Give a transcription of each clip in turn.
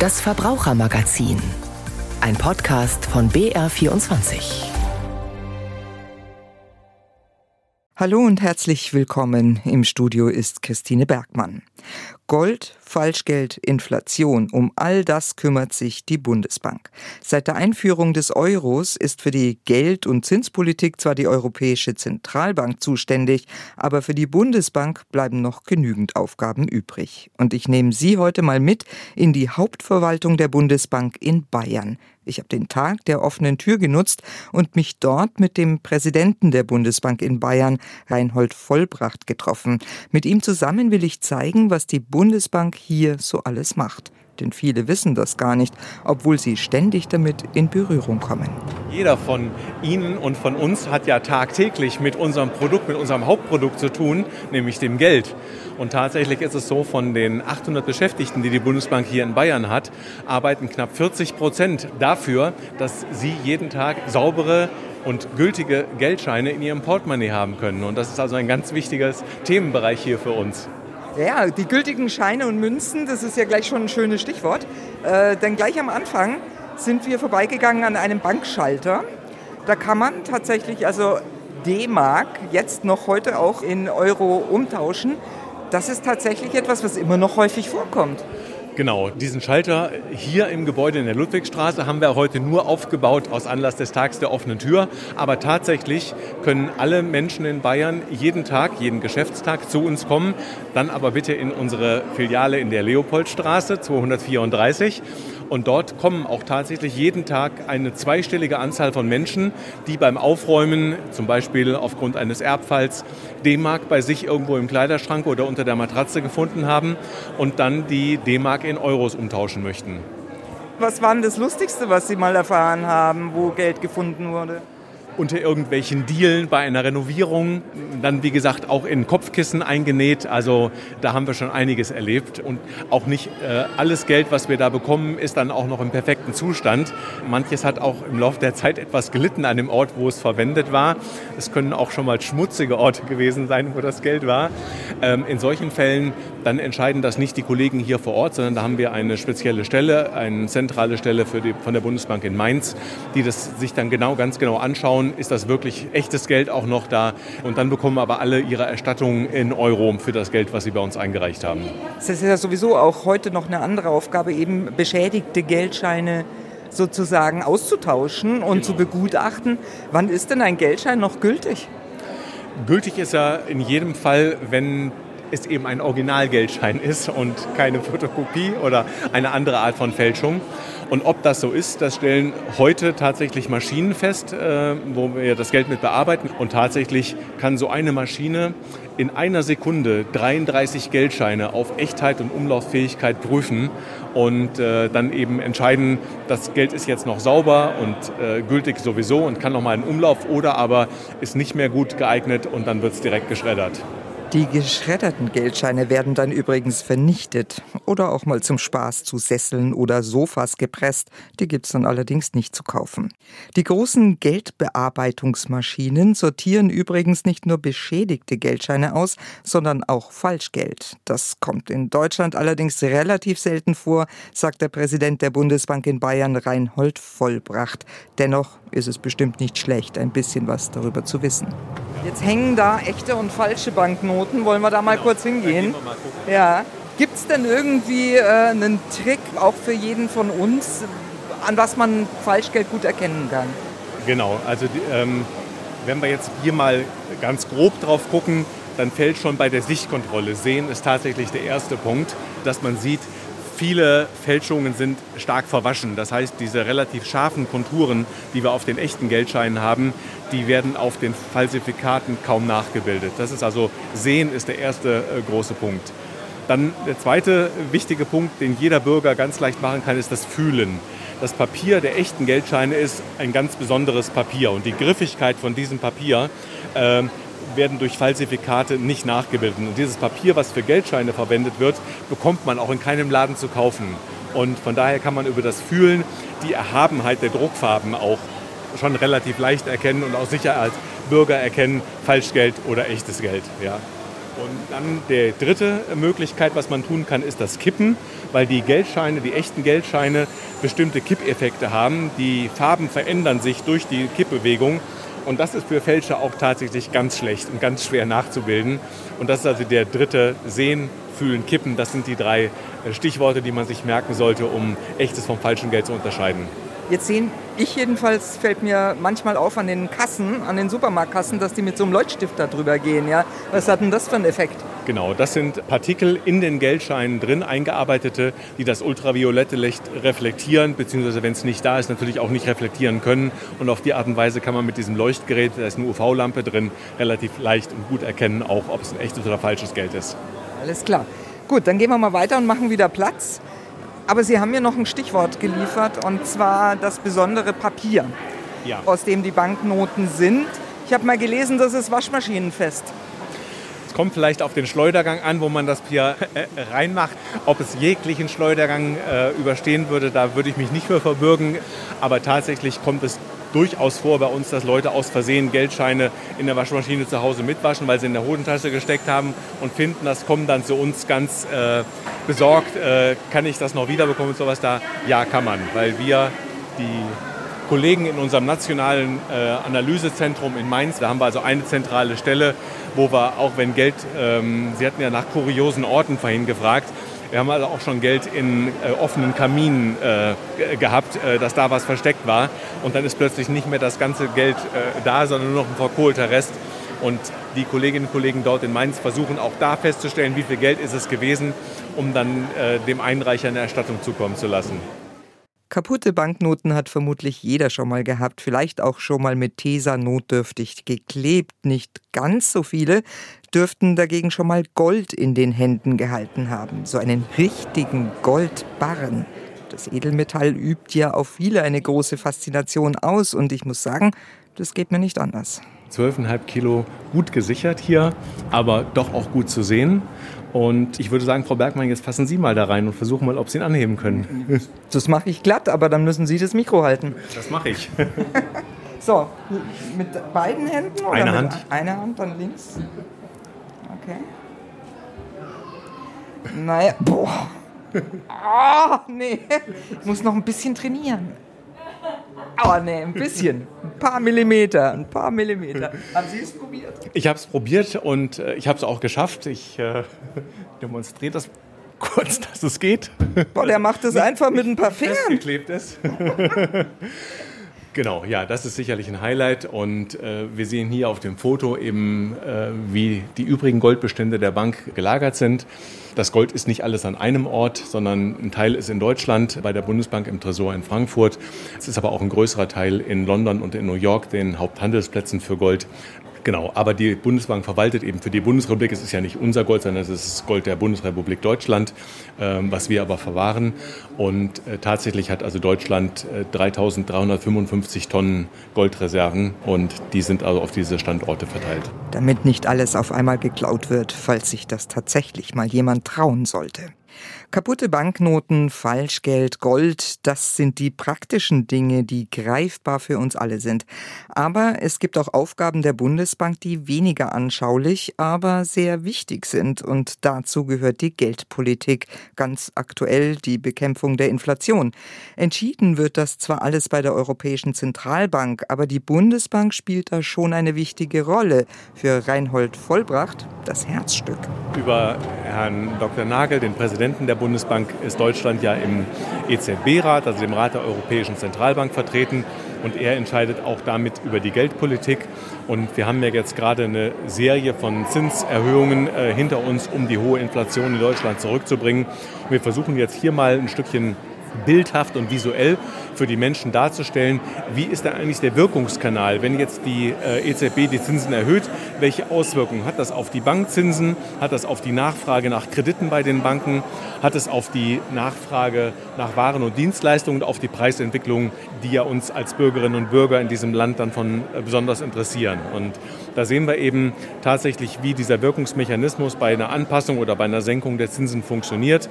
Das Verbrauchermagazin. Ein Podcast von BR24. Hallo und herzlich willkommen. Im Studio ist Christine Bergmann. Gold, Falschgeld, Inflation, um all das kümmert sich die Bundesbank. Seit der Einführung des Euros ist für die Geld- und Zinspolitik zwar die Europäische Zentralbank zuständig, aber für die Bundesbank bleiben noch genügend Aufgaben übrig. Und ich nehme Sie heute mal mit in die Hauptverwaltung der Bundesbank in Bayern. Ich habe den Tag der offenen Tür genutzt und mich dort mit dem Präsidenten der Bundesbank in Bayern, Reinhold Vollbracht, getroffen. Mit ihm zusammen will ich zeigen, was die Bundesbank hier so alles macht. Denn viele wissen das gar nicht, obwohl sie ständig damit in Berührung kommen. Jeder von Ihnen und von uns hat ja tagtäglich mit unserem Produkt, mit unserem Hauptprodukt zu tun, nämlich dem Geld. Und tatsächlich ist es so, von den 800 Beschäftigten, die die Bundesbank hier in Bayern hat, arbeiten knapp 40 Prozent dafür, dass sie jeden Tag saubere und gültige Geldscheine in ihrem Portemonnaie haben können. Und das ist also ein ganz wichtiges Themenbereich hier für uns. Ja, die gültigen Scheine und Münzen, das ist ja gleich schon ein schönes Stichwort. Äh, denn gleich am Anfang sind wir vorbeigegangen an einem Bankschalter. Da kann man tatsächlich also D-Mark jetzt noch heute auch in Euro umtauschen. Das ist tatsächlich etwas, was immer noch häufig vorkommt. Genau, diesen Schalter hier im Gebäude in der Ludwigstraße haben wir heute nur aufgebaut aus Anlass des Tags der offenen Tür. Aber tatsächlich können alle Menschen in Bayern jeden Tag, jeden Geschäftstag zu uns kommen. Dann aber bitte in unsere Filiale in der Leopoldstraße 234 und dort kommen auch tatsächlich jeden Tag eine zweistellige Anzahl von Menschen, die beim Aufräumen, zum Beispiel aufgrund eines Erbfalls, D-Mark bei sich irgendwo im Kleiderschrank oder unter der Matratze gefunden haben und dann die D-Mark in Euros umtauschen möchten. Was war denn das Lustigste, was Sie mal erfahren haben, wo Geld gefunden wurde? Unter irgendwelchen Dielen bei einer Renovierung, dann wie gesagt auch in Kopfkissen eingenäht. Also da haben wir schon einiges erlebt und auch nicht äh, alles Geld, was wir da bekommen, ist dann auch noch im perfekten Zustand. Manches hat auch im Laufe der Zeit etwas gelitten an dem Ort, wo es verwendet war. Es können auch schon mal schmutzige Orte gewesen sein, wo das Geld war. Ähm, in solchen Fällen dann entscheiden das nicht die Kollegen hier vor Ort, sondern da haben wir eine spezielle Stelle, eine zentrale Stelle die, von der Bundesbank in Mainz, die das sich dann genau, ganz genau anschauen ist das wirklich echtes Geld auch noch da. Und dann bekommen aber alle ihre Erstattungen in Euro für das Geld, was sie bei uns eingereicht haben. Das ist ja sowieso auch heute noch eine andere Aufgabe, eben beschädigte Geldscheine sozusagen auszutauschen und genau. zu begutachten. Wann ist denn ein Geldschein noch gültig? Gültig ist er in jedem Fall, wenn es eben ein Originalgeldschein ist und keine Fotokopie oder eine andere Art von Fälschung. Und ob das so ist, das stellen heute tatsächlich Maschinen fest, äh, wo wir das Geld mit bearbeiten. Und tatsächlich kann so eine Maschine in einer Sekunde 33 Geldscheine auf Echtheit und Umlauffähigkeit prüfen und äh, dann eben entscheiden, das Geld ist jetzt noch sauber und äh, gültig sowieso und kann nochmal in Umlauf oder aber ist nicht mehr gut geeignet und dann wird es direkt geschreddert. Die geschredderten Geldscheine werden dann übrigens vernichtet oder auch mal zum Spaß zu Sesseln oder Sofas gepresst. Die gibt's dann allerdings nicht zu kaufen. Die großen Geldbearbeitungsmaschinen sortieren übrigens nicht nur beschädigte Geldscheine aus, sondern auch Falschgeld. Das kommt in Deutschland allerdings relativ selten vor, sagt der Präsident der Bundesbank in Bayern Reinhold Vollbracht. Dennoch ist es bestimmt nicht schlecht, ein bisschen was darüber zu wissen. Jetzt hängen da echte und falsche Banknoten. Wollen wir da mal genau. kurz hingehen? Ja. Gibt es denn irgendwie äh, einen Trick, auch für jeden von uns, an was man Falschgeld gut erkennen kann? Genau, also ähm, wenn wir jetzt hier mal ganz grob drauf gucken, dann fällt schon bei der Sichtkontrolle. Sehen ist tatsächlich der erste Punkt, dass man sieht, viele Fälschungen sind stark verwaschen. Das heißt, diese relativ scharfen Konturen, die wir auf den echten Geldscheinen haben, die werden auf den Falsifikaten kaum nachgebildet. Das ist also Sehen ist der erste äh, große Punkt. Dann der zweite wichtige Punkt, den jeder Bürger ganz leicht machen kann, ist das Fühlen. Das Papier der echten Geldscheine ist ein ganz besonderes Papier und die Griffigkeit von diesem Papier äh, werden durch Falsifikate nicht nachgebildet. Und dieses Papier, was für Geldscheine verwendet wird, bekommt man auch in keinem Laden zu kaufen. Und von daher kann man über das Fühlen die Erhabenheit der Druckfarben auch schon relativ leicht erkennen und auch sicher als Bürger erkennen, Falschgeld oder echtes Geld. Ja. Und dann die dritte Möglichkeit, was man tun kann, ist das Kippen, weil die Geldscheine, die echten Geldscheine, bestimmte Kippeffekte haben. Die Farben verändern sich durch die Kippbewegung. Und das ist für Fälscher auch tatsächlich ganz schlecht und ganz schwer nachzubilden. Und das ist also der dritte Sehen, Fühlen, Kippen. Das sind die drei äh, Stichworte, die man sich merken sollte, um echtes vom falschen Geld zu unterscheiden. Jetzt sehen ich jedenfalls, fällt mir manchmal auf an den Kassen, an den Supermarktkassen, dass die mit so einem Leuchtstift da drüber gehen. Ja? Was hat denn das für einen Effekt? Genau, das sind Partikel in den Geldscheinen drin, eingearbeitete, die das ultraviolette Licht reflektieren, beziehungsweise wenn es nicht da ist, natürlich auch nicht reflektieren können. Und auf die Art und Weise kann man mit diesem Leuchtgerät, da ist eine UV-Lampe drin, relativ leicht und gut erkennen, auch ob es ein echtes oder falsches Geld ist. Alles klar. Gut, dann gehen wir mal weiter und machen wieder Platz. Aber Sie haben mir noch ein Stichwort geliefert und zwar das besondere Papier, ja. aus dem die Banknoten sind. Ich habe mal gelesen, das ist waschmaschinenfest. Es kommt vielleicht auf den Schleudergang an, wo man das Bier äh, reinmacht. Ob es jeglichen Schleudergang äh, überstehen würde, da würde ich mich nicht für verbürgen. Aber tatsächlich kommt es durchaus vor bei uns, dass Leute aus Versehen Geldscheine in der Waschmaschine zu Hause mitwaschen, weil sie in der Hodentasche gesteckt haben und finden, das kommen dann zu uns ganz äh, besorgt, äh, kann ich das noch wiederbekommen und sowas da? Ja, kann man, weil wir die Kollegen in unserem nationalen äh, Analysezentrum in Mainz, da haben wir also eine zentrale Stelle, wo wir auch wenn Geld, ähm, Sie hatten ja nach kuriosen Orten vorhin gefragt, wir haben also auch schon Geld in äh, offenen Kaminen äh, gehabt, äh, dass da was versteckt war. Und dann ist plötzlich nicht mehr das ganze Geld äh, da, sondern nur noch ein verkohlter Rest. Und die Kolleginnen und Kollegen dort in Mainz versuchen auch da festzustellen, wie viel Geld ist es gewesen, um dann äh, dem Einreicher eine Erstattung zukommen zu lassen. Kaputte Banknoten hat vermutlich jeder schon mal gehabt, vielleicht auch schon mal mit Tesa notdürftig geklebt. Nicht ganz so viele dürften dagegen schon mal Gold in den Händen gehalten haben, so einen richtigen Goldbarren. Das Edelmetall übt ja auf viele eine große Faszination aus und ich muss sagen, das geht mir nicht anders. 12,5 Kilo gut gesichert hier, aber doch auch gut zu sehen. Und ich würde sagen, Frau Bergmann, jetzt fassen Sie mal da rein und versuchen mal, ob Sie ihn anheben können. Das mache ich glatt, aber dann müssen Sie das Mikro halten. Das mache ich. so, mit beiden Händen? Oder eine Hand. Eine Hand, dann links. Okay. Naja, boah. Ah, oh, nee. Ich muss noch ein bisschen trainieren. Aber oh, nee, ein bisschen. Ein paar Millimeter. Ein paar Millimeter. Haben Sie es probiert? Ich habe es probiert und äh, ich habe es auch geschafft. Ich äh, demonstriere das kurz, dass es geht. Boah, der macht es einfach mit ein paar Fingern. Festgeklebt ist. Genau, ja, das ist sicherlich ein Highlight und äh, wir sehen hier auf dem Foto eben, äh, wie die übrigen Goldbestände der Bank gelagert sind. Das Gold ist nicht alles an einem Ort, sondern ein Teil ist in Deutschland bei der Bundesbank im Tresor in Frankfurt. Es ist aber auch ein größerer Teil in London und in New York, den Haupthandelsplätzen für Gold. Genau, aber die Bundesbank verwaltet eben für die Bundesrepublik. Es ist ja nicht unser Gold, sondern es ist Gold der Bundesrepublik Deutschland, ähm, was wir aber verwahren. Und äh, tatsächlich hat also Deutschland äh, 3.355 Tonnen Goldreserven und die sind also auf diese Standorte verteilt. Damit nicht alles auf einmal geklaut wird, falls sich das tatsächlich mal jemand trauen sollte. Kaputte Banknoten, Falschgeld, Gold, das sind die praktischen Dinge, die greifbar für uns alle sind. Aber es gibt auch Aufgaben der Bundesbank, die weniger anschaulich, aber sehr wichtig sind. Und dazu gehört die Geldpolitik, ganz aktuell die Bekämpfung der Inflation. Entschieden wird das zwar alles bei der Europäischen Zentralbank, aber die Bundesbank spielt da schon eine wichtige Rolle. Für Reinhold Vollbracht das Herzstück. Über Herrn Dr. Nagel, den Präsidenten der Bundesbank ist Deutschland ja im EZB-Rat, also dem Rat der Europäischen Zentralbank, vertreten. Und er entscheidet auch damit über die Geldpolitik. Und wir haben ja jetzt gerade eine Serie von Zinserhöhungen äh, hinter uns, um die hohe Inflation in Deutschland zurückzubringen. Wir versuchen jetzt hier mal ein Stückchen bildhaft und visuell für die Menschen darzustellen, wie ist da eigentlich der Wirkungskanal, wenn jetzt die äh, EZB die Zinsen erhöht, welche Auswirkungen hat das auf die Bankzinsen, hat das auf die Nachfrage nach Krediten bei den Banken, hat es auf die Nachfrage nach Waren und Dienstleistungen und auf die Preisentwicklung, die ja uns als Bürgerinnen und Bürger in diesem Land dann von äh, besonders interessieren. Und Da sehen wir eben tatsächlich, wie dieser Wirkungsmechanismus bei einer Anpassung oder bei einer Senkung der Zinsen funktioniert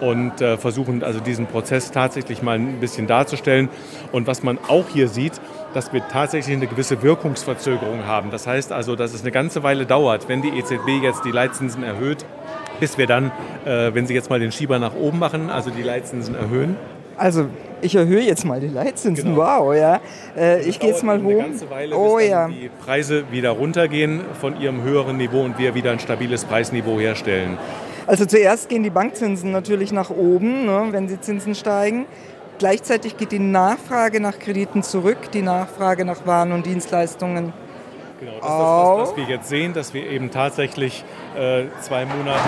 und äh, versuchen also diesen Prozess tatsächlich mal ein bisschen darzustellen. Und was man auch hier sieht, dass wir tatsächlich eine gewisse Wirkungsverzögerung haben. Das heißt also, dass es eine ganze Weile dauert, wenn die EZB jetzt die Leitzinsen erhöht, bis wir dann, äh, wenn Sie jetzt mal den Schieber nach oben machen, also die Leitzinsen erhöhen. Also ich erhöhe jetzt mal die Leitzinsen. Genau. Wow, ja. Äh, ich gehe jetzt mal hoch. Oh, bis ja. die Preise wieder runtergehen von ihrem höheren Niveau und wir wieder ein stabiles Preisniveau herstellen. Also zuerst gehen die Bankzinsen natürlich nach oben, ne, wenn die Zinsen steigen. Gleichzeitig geht die Nachfrage nach Krediten zurück, die Nachfrage nach Waren und Dienstleistungen. Genau, das ist das, was, wir jetzt sehen, dass wir eben tatsächlich äh, zwei Monate.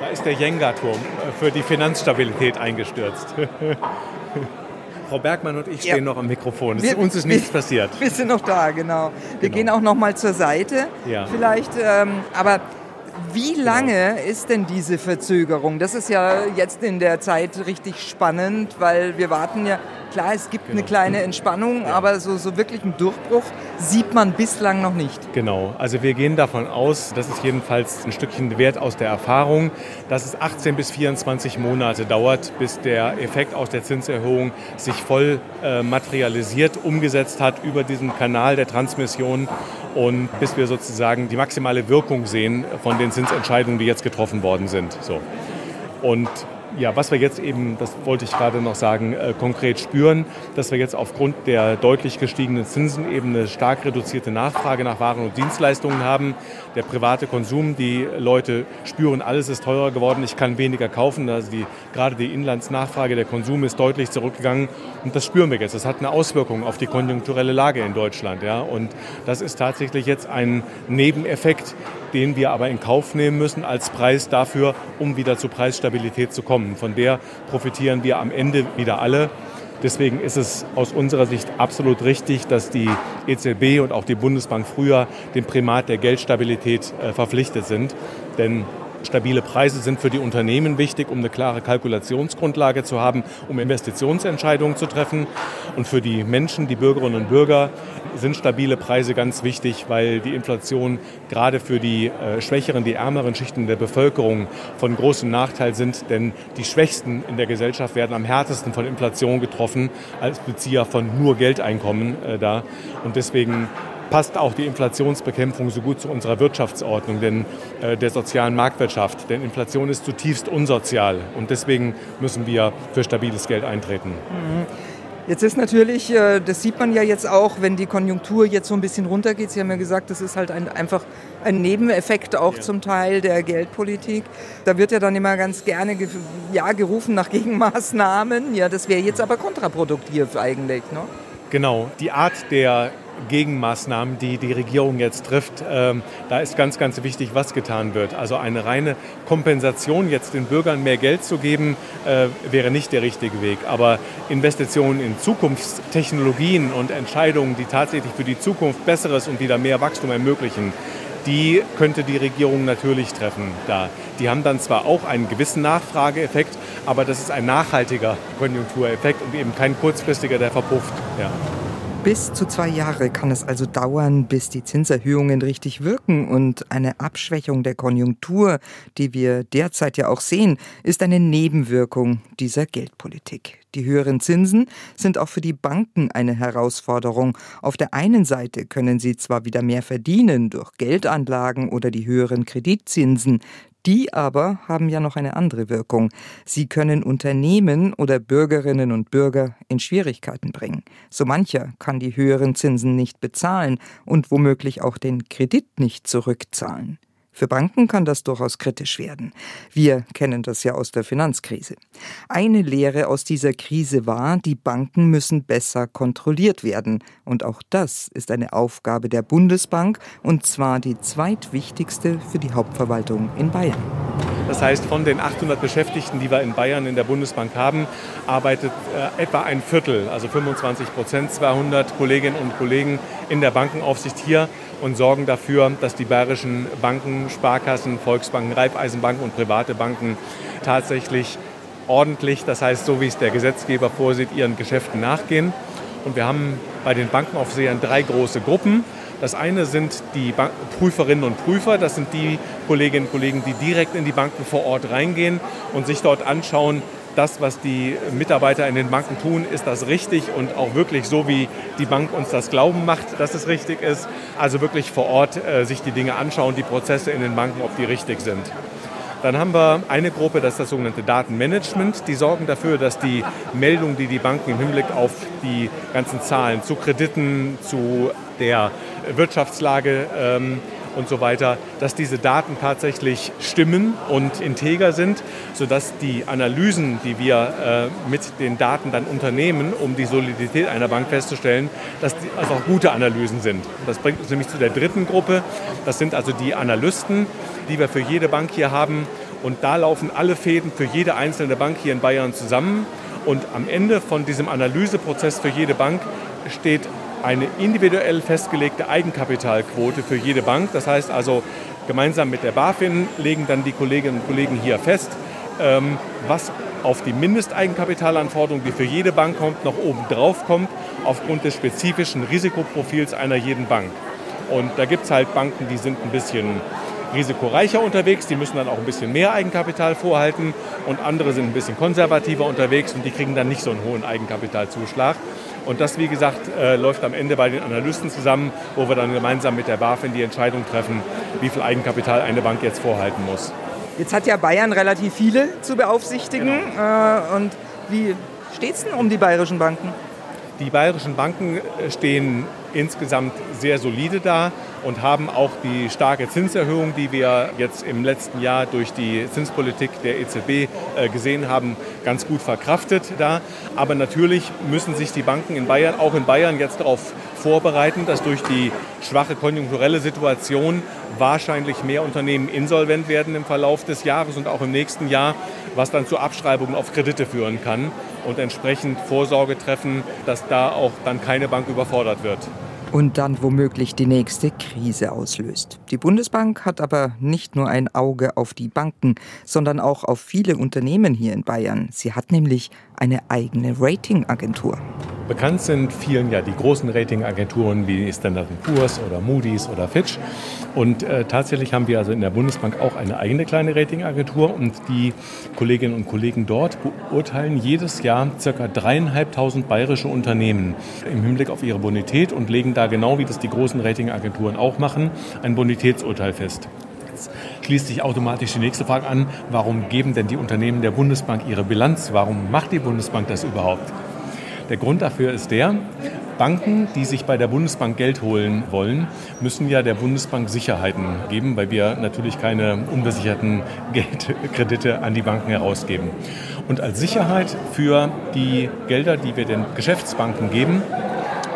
Da ist der Jenga-Turm äh, für die Finanzstabilität eingestürzt. Frau Bergmann und ich stehen ja. noch am Mikrofon. Wir, uns ist nichts wir, passiert. Wir sind noch da, genau. Wir genau. gehen auch noch mal zur Seite. Ja. Vielleicht, ähm, aber wie lange ist denn diese Verzögerung? Das ist ja jetzt in der Zeit richtig spannend, weil wir warten ja, klar, es gibt genau. eine kleine Entspannung, ja. aber so, so wirklich einen Durchbruch sieht man bislang noch nicht. Genau, also wir gehen davon aus, das ist jedenfalls ein Stückchen Wert aus der Erfahrung, dass es 18 bis 24 Monate dauert, bis der Effekt aus der Zinserhöhung sich voll äh, materialisiert, umgesetzt hat über diesen Kanal der Transmission und bis wir sozusagen die maximale Wirkung sehen von den Zinsentscheidungen, die jetzt getroffen worden sind. So. Und ja, was wir jetzt eben, das wollte ich gerade noch sagen, äh, konkret spüren, dass wir jetzt aufgrund der deutlich gestiegenen Zinsen eben eine stark reduzierte Nachfrage nach Waren und Dienstleistungen haben. Der private Konsum, die Leute spüren, alles ist teurer geworden, ich kann weniger kaufen. Also die, gerade die Inlandsnachfrage, der Konsum ist deutlich zurückgegangen und das spüren wir jetzt. Das hat eine Auswirkung auf die konjunkturelle Lage in Deutschland. Ja? Und das ist tatsächlich jetzt ein Nebeneffekt, den wir aber in Kauf nehmen müssen als Preis dafür, um wieder zu Preisstabilität zu kommen. Von der profitieren wir am Ende wieder alle. Deswegen ist es aus unserer Sicht absolut richtig, dass die EZB und auch die Bundesbank früher dem Primat der Geldstabilität äh, verpflichtet sind. Denn Stabile Preise sind für die Unternehmen wichtig, um eine klare Kalkulationsgrundlage zu haben, um Investitionsentscheidungen zu treffen. Und für die Menschen, die Bürgerinnen und Bürger, sind stabile Preise ganz wichtig, weil die Inflation gerade für die äh, schwächeren, die ärmeren Schichten der Bevölkerung von großem Nachteil sind. Denn die Schwächsten in der Gesellschaft werden am härtesten von Inflation getroffen als Bezieher von nur Geldeinkommen äh, da. Und deswegen passt auch die Inflationsbekämpfung so gut zu unserer Wirtschaftsordnung, denn äh, der sozialen Marktwirtschaft. Denn Inflation ist zutiefst unsozial und deswegen müssen wir für stabiles Geld eintreten. Mhm. Jetzt ist natürlich, äh, das sieht man ja jetzt auch, wenn die Konjunktur jetzt so ein bisschen runtergeht. Sie haben ja gesagt, das ist halt ein, einfach ein Nebeneffekt auch ja. zum Teil der Geldpolitik. Da wird ja dann immer ganz gerne ja, gerufen nach Gegenmaßnahmen. Ja, das wäre jetzt aber kontraproduktiv eigentlich. Ne? Genau, die Art der Gegenmaßnahmen, die die Regierung jetzt trifft, ähm, da ist ganz, ganz wichtig, was getan wird. Also eine reine Kompensation, jetzt den Bürgern mehr Geld zu geben, äh, wäre nicht der richtige Weg. Aber Investitionen in Zukunftstechnologien und Entscheidungen, die tatsächlich für die Zukunft Besseres und wieder mehr Wachstum ermöglichen, die könnte die Regierung natürlich treffen. Da. Die haben dann zwar auch einen gewissen Nachfrageeffekt, aber das ist ein nachhaltiger Konjunktureffekt und eben kein kurzfristiger, der verpufft. Ja. Bis zu zwei Jahre kann es also dauern, bis die Zinserhöhungen richtig wirken und eine Abschwächung der Konjunktur, die wir derzeit ja auch sehen, ist eine Nebenwirkung dieser Geldpolitik. Die höheren Zinsen sind auch für die Banken eine Herausforderung. Auf der einen Seite können sie zwar wieder mehr verdienen durch Geldanlagen oder die höheren Kreditzinsen, die aber haben ja noch eine andere Wirkung. Sie können Unternehmen oder Bürgerinnen und Bürger in Schwierigkeiten bringen. So mancher kann die höheren Zinsen nicht bezahlen und womöglich auch den Kredit nicht zurückzahlen. Für Banken kann das durchaus kritisch werden. Wir kennen das ja aus der Finanzkrise. Eine Lehre aus dieser Krise war, die Banken müssen besser kontrolliert werden. Und auch das ist eine Aufgabe der Bundesbank, und zwar die zweitwichtigste für die Hauptverwaltung in Bayern. Das heißt, von den 800 Beschäftigten, die wir in Bayern in der Bundesbank haben, arbeitet äh, etwa ein Viertel, also 25 Prozent, 200 Kolleginnen und Kollegen in der Bankenaufsicht hier und sorgen dafür, dass die bayerischen Banken, Sparkassen, Volksbanken, Raiffeisenbanken und private Banken tatsächlich ordentlich, das heißt so wie es der Gesetzgeber vorsieht, ihren Geschäften nachgehen. Und wir haben bei den Bankenaufsehern drei große Gruppen. Das eine sind die Bank Prüferinnen und Prüfer, das sind die Kolleginnen und Kollegen, die direkt in die Banken vor Ort reingehen und sich dort anschauen, das, was die Mitarbeiter in den Banken tun, ist das richtig und auch wirklich so, wie die Bank uns das Glauben macht, dass es richtig ist. Also wirklich vor Ort äh, sich die Dinge anschauen, die Prozesse in den Banken, ob die richtig sind. Dann haben wir eine Gruppe, das ist das sogenannte Datenmanagement. Die sorgen dafür, dass die Meldungen, die die Banken im Hinblick auf die ganzen Zahlen zu Krediten, zu der Wirtschaftslage ähm, und so weiter, dass diese Daten tatsächlich stimmen und integer sind, sodass die Analysen, die wir äh, mit den Daten dann unternehmen, um die Solidität einer Bank festzustellen, dass die also auch gute Analysen sind. Das bringt uns nämlich zu der dritten Gruppe. Das sind also die Analysten, die wir für jede Bank hier haben. Und da laufen alle Fäden für jede einzelne Bank hier in Bayern zusammen. Und am Ende von diesem Analyseprozess für jede Bank steht eine individuell festgelegte Eigenkapitalquote für jede Bank. Das heißt also, gemeinsam mit der BaFin legen dann die Kolleginnen und Kollegen hier fest, ähm, was auf die Mindesteigenkapitalanforderung, die für jede Bank kommt, noch oben drauf kommt, aufgrund des spezifischen Risikoprofils einer jeden Bank. Und da gibt es halt Banken, die sind ein bisschen risikoreicher unterwegs, die müssen dann auch ein bisschen mehr Eigenkapital vorhalten und andere sind ein bisschen konservativer unterwegs und die kriegen dann nicht so einen hohen Eigenkapitalzuschlag. Und das, wie gesagt, äh, läuft am Ende bei den Analysten zusammen, wo wir dann gemeinsam mit der BaFin die Entscheidung treffen, wie viel Eigenkapital eine Bank jetzt vorhalten muss. Jetzt hat ja Bayern relativ viele zu beaufsichtigen. Genau. Äh, und wie steht es denn um die bayerischen Banken? Die bayerischen Banken stehen insgesamt sehr solide da und haben auch die starke Zinserhöhung, die wir jetzt im letzten Jahr durch die Zinspolitik der EZB äh, gesehen haben, ganz gut verkraftet da. Aber natürlich müssen sich die Banken in Bayern, auch in Bayern, jetzt darauf vorbereiten, dass durch die schwache konjunkturelle Situation wahrscheinlich mehr Unternehmen insolvent werden im Verlauf des Jahres und auch im nächsten Jahr, was dann zu Abschreibungen auf Kredite führen kann und entsprechend Vorsorge treffen, dass da auch dann keine Bank überfordert wird und dann womöglich die nächste Krise auslöst. Die Bundesbank hat aber nicht nur ein Auge auf die Banken, sondern auch auf viele Unternehmen hier in Bayern. Sie hat nämlich eine eigene Ratingagentur. Bekannt sind vielen ja die großen Ratingagenturen wie Standard Poor's oder Moody's oder Fitch. Und äh, tatsächlich haben wir also in der Bundesbank auch eine eigene kleine Ratingagentur und die Kolleginnen und Kollegen dort beurteilen jedes Jahr ca. dreieinhalbtausend bayerische Unternehmen im Hinblick auf ihre Bonität und legen da genau wie das die großen Ratingagenturen auch machen, ein Bonitätsurteil fest. Schließt sich automatisch die nächste Frage an, warum geben denn die Unternehmen der Bundesbank ihre Bilanz? Warum macht die Bundesbank das überhaupt? Der Grund dafür ist der, Banken, die sich bei der Bundesbank Geld holen wollen, müssen ja der Bundesbank Sicherheiten geben, weil wir natürlich keine unbesicherten Geldkredite an die Banken herausgeben. Und als Sicherheit für die Gelder, die wir den Geschäftsbanken geben,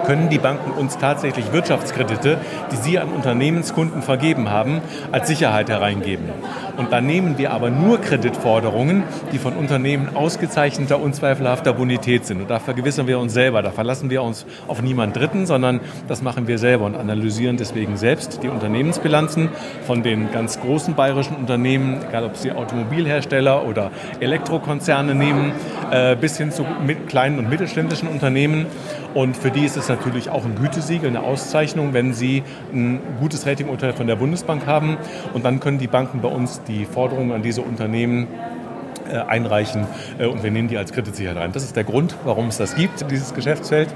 können die Banken uns tatsächlich Wirtschaftskredite, die sie an Unternehmenskunden vergeben haben, als Sicherheit hereingeben. Und dann nehmen wir aber nur Kreditforderungen, die von Unternehmen ausgezeichneter, unzweifelhafter Bonität sind. Und da vergewissern wir uns selber. Da verlassen wir uns auf niemand Dritten, sondern das machen wir selber und analysieren deswegen selbst die Unternehmensbilanzen von den ganz großen bayerischen Unternehmen, egal ob sie Automobilhersteller oder Elektrokonzerne nehmen, äh, bis hin zu kleinen und mittelständischen Unternehmen. Und für die ist es natürlich auch ein Gütesiegel, eine Auszeichnung, wenn sie ein gutes Ratingurteil von der Bundesbank haben. Und dann können die Banken bei uns die Forderungen an diese Unternehmen äh, einreichen äh, und wir nehmen die als Kreditsicherheit rein. Das ist der Grund, warum es das gibt, dieses Geschäftsfeld.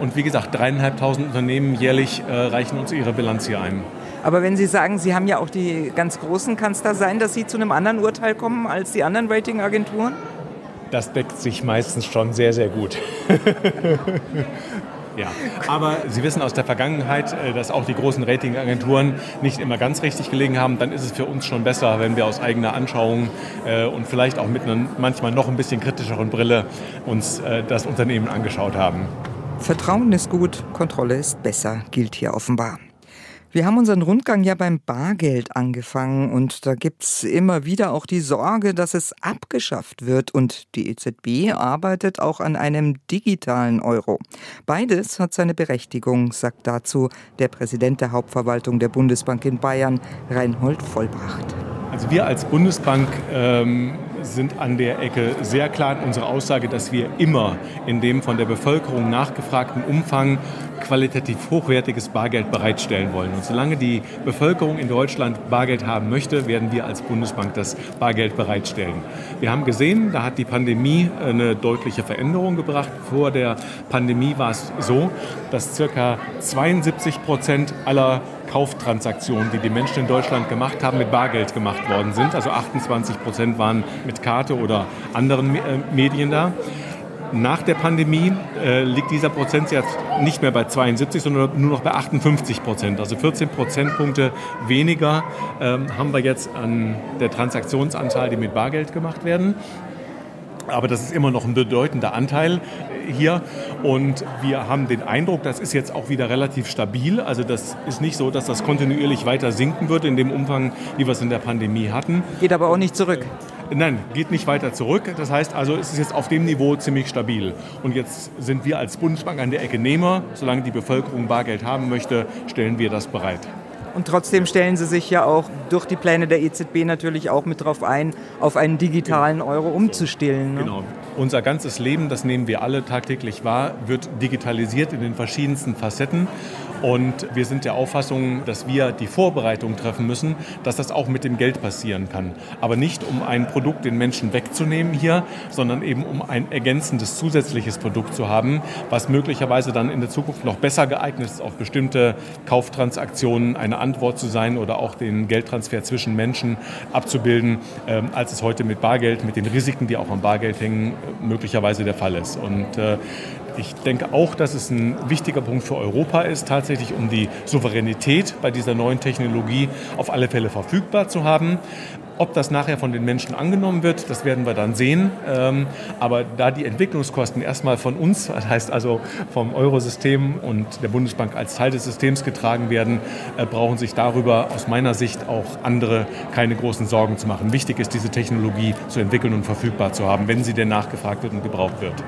Und wie gesagt, dreieinhalbtausend Unternehmen jährlich äh, reichen uns ihre Bilanz hier ein. Aber wenn Sie sagen, Sie haben ja auch die ganz großen, kann es da sein, dass Sie zu einem anderen Urteil kommen als die anderen Ratingagenturen? das deckt sich meistens schon sehr, sehr gut. Ja, aber Sie wissen aus der Vergangenheit, äh, dass auch die großen Ratingagenturen nicht immer ganz richtig gelegen haben. Dann ist es für uns schon besser, wenn wir aus eigener Anschauung äh, und vielleicht auch mit einer manchmal noch ein bisschen kritischeren Brille uns äh, das Unternehmen angeschaut haben. Vertrauen ist gut, Kontrolle ist besser, gilt hier offenbar. Wir haben unseren Rundgang ja beim Bargeld angefangen und da gibt es immer wieder auch die Sorge, dass es abgeschafft wird und die EZB arbeitet auch an einem digitalen Euro. Beides hat seine Berechtigung, sagt dazu der Präsident der Hauptverwaltung der Bundesbank in Bayern, Reinhold Vollbracht. Also wir als Bundesbank ähm, sind an der Ecke sehr klar in unserer Aussage, dass wir immer in dem von der Bevölkerung nachgefragten Umfang qualitativ hochwertiges Bargeld bereitstellen wollen. Und solange die Bevölkerung in Deutschland Bargeld haben möchte, werden wir als Bundesbank das Bargeld bereitstellen. Wir haben gesehen, da hat die Pandemie eine deutliche Veränderung gebracht. Vor der Pandemie war es so, dass ca. 72 Prozent aller Kauftransaktionen, die die Menschen in Deutschland gemacht haben, mit Bargeld gemacht worden sind. Also 28 Prozent waren mit Karte oder anderen äh, Medien da. Nach der Pandemie äh, liegt dieser Prozentsatz nicht mehr bei 72, sondern nur noch bei 58 Prozent. Also 14 Prozentpunkte weniger ähm, haben wir jetzt an der Transaktionsanzahl, die mit Bargeld gemacht werden. Aber das ist immer noch ein bedeutender Anteil hier. Und wir haben den Eindruck, das ist jetzt auch wieder relativ stabil. Also das ist nicht so, dass das kontinuierlich weiter sinken wird in dem Umfang, wie wir es in der Pandemie hatten. Geht aber auch nicht zurück. Nein, geht nicht weiter zurück. Das heißt also, es ist jetzt auf dem Niveau ziemlich stabil. Und jetzt sind wir als Bundesbank an der Ecke Nehmer. Solange die Bevölkerung Bargeld haben möchte, stellen wir das bereit. Und trotzdem stellen Sie sich ja auch durch die Pläne der EZB natürlich auch mit darauf ein, auf einen digitalen Euro umzustellen. Ne? Genau. Unser ganzes Leben, das nehmen wir alle tagtäglich wahr, wird digitalisiert in den verschiedensten Facetten. Und wir sind der Auffassung, dass wir die Vorbereitung treffen müssen, dass das auch mit dem Geld passieren kann. Aber nicht um ein Produkt den Menschen wegzunehmen hier, sondern eben um ein ergänzendes zusätzliches Produkt zu haben, was möglicherweise dann in der Zukunft noch besser geeignet ist, auf bestimmte Kauftransaktionen eine Antwort zu sein oder auch den Geldtransfer zwischen Menschen abzubilden, ähm, als es heute mit Bargeld, mit den Risiken, die auch am Bargeld hängen, möglicherweise der Fall ist. Und äh, ich denke auch, dass es ein wichtiger Punkt für Europa ist, tatsächlich um die Souveränität bei dieser neuen Technologie auf alle Fälle verfügbar zu haben. Ob das nachher von den Menschen angenommen wird, das werden wir dann sehen. Ähm, aber da die Entwicklungskosten erstmal von uns, das heißt also vom Eurosystem und der Bundesbank als Teil des Systems getragen werden, äh, brauchen sich darüber aus meiner Sicht auch andere keine großen Sorgen zu machen. Wichtig ist, diese Technologie zu entwickeln und verfügbar zu haben, wenn sie denn nachgefragt wird und gebraucht wird.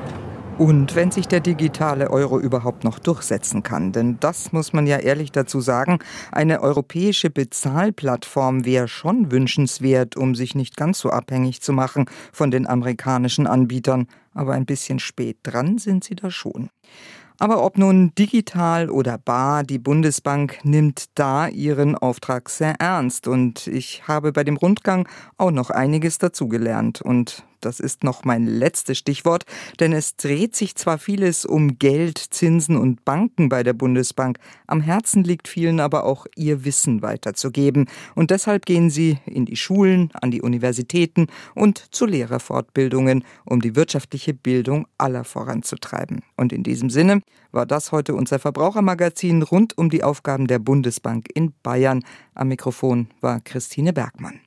Und wenn sich der digitale Euro überhaupt noch durchsetzen kann. Denn das muss man ja ehrlich dazu sagen, eine europäische Bezahlplattform wäre schon wünschenswert, um sich nicht ganz so abhängig zu machen von den amerikanischen Anbietern. Aber ein bisschen spät dran sind sie da schon. Aber ob nun digital oder bar, die Bundesbank nimmt da ihren Auftrag sehr ernst. Und ich habe bei dem Rundgang auch noch einiges dazugelernt. Und das ist noch mein letztes Stichwort, denn es dreht sich zwar vieles um Geld, Zinsen und Banken bei der Bundesbank, am Herzen liegt vielen aber auch ihr Wissen weiterzugeben. Und deshalb gehen sie in die Schulen, an die Universitäten und zu Lehrerfortbildungen, um die wirtschaftliche Bildung aller voranzutreiben. Und in diesem Sinne war das heute unser Verbrauchermagazin rund um die Aufgaben der Bundesbank in Bayern. Am Mikrofon war Christine Bergmann.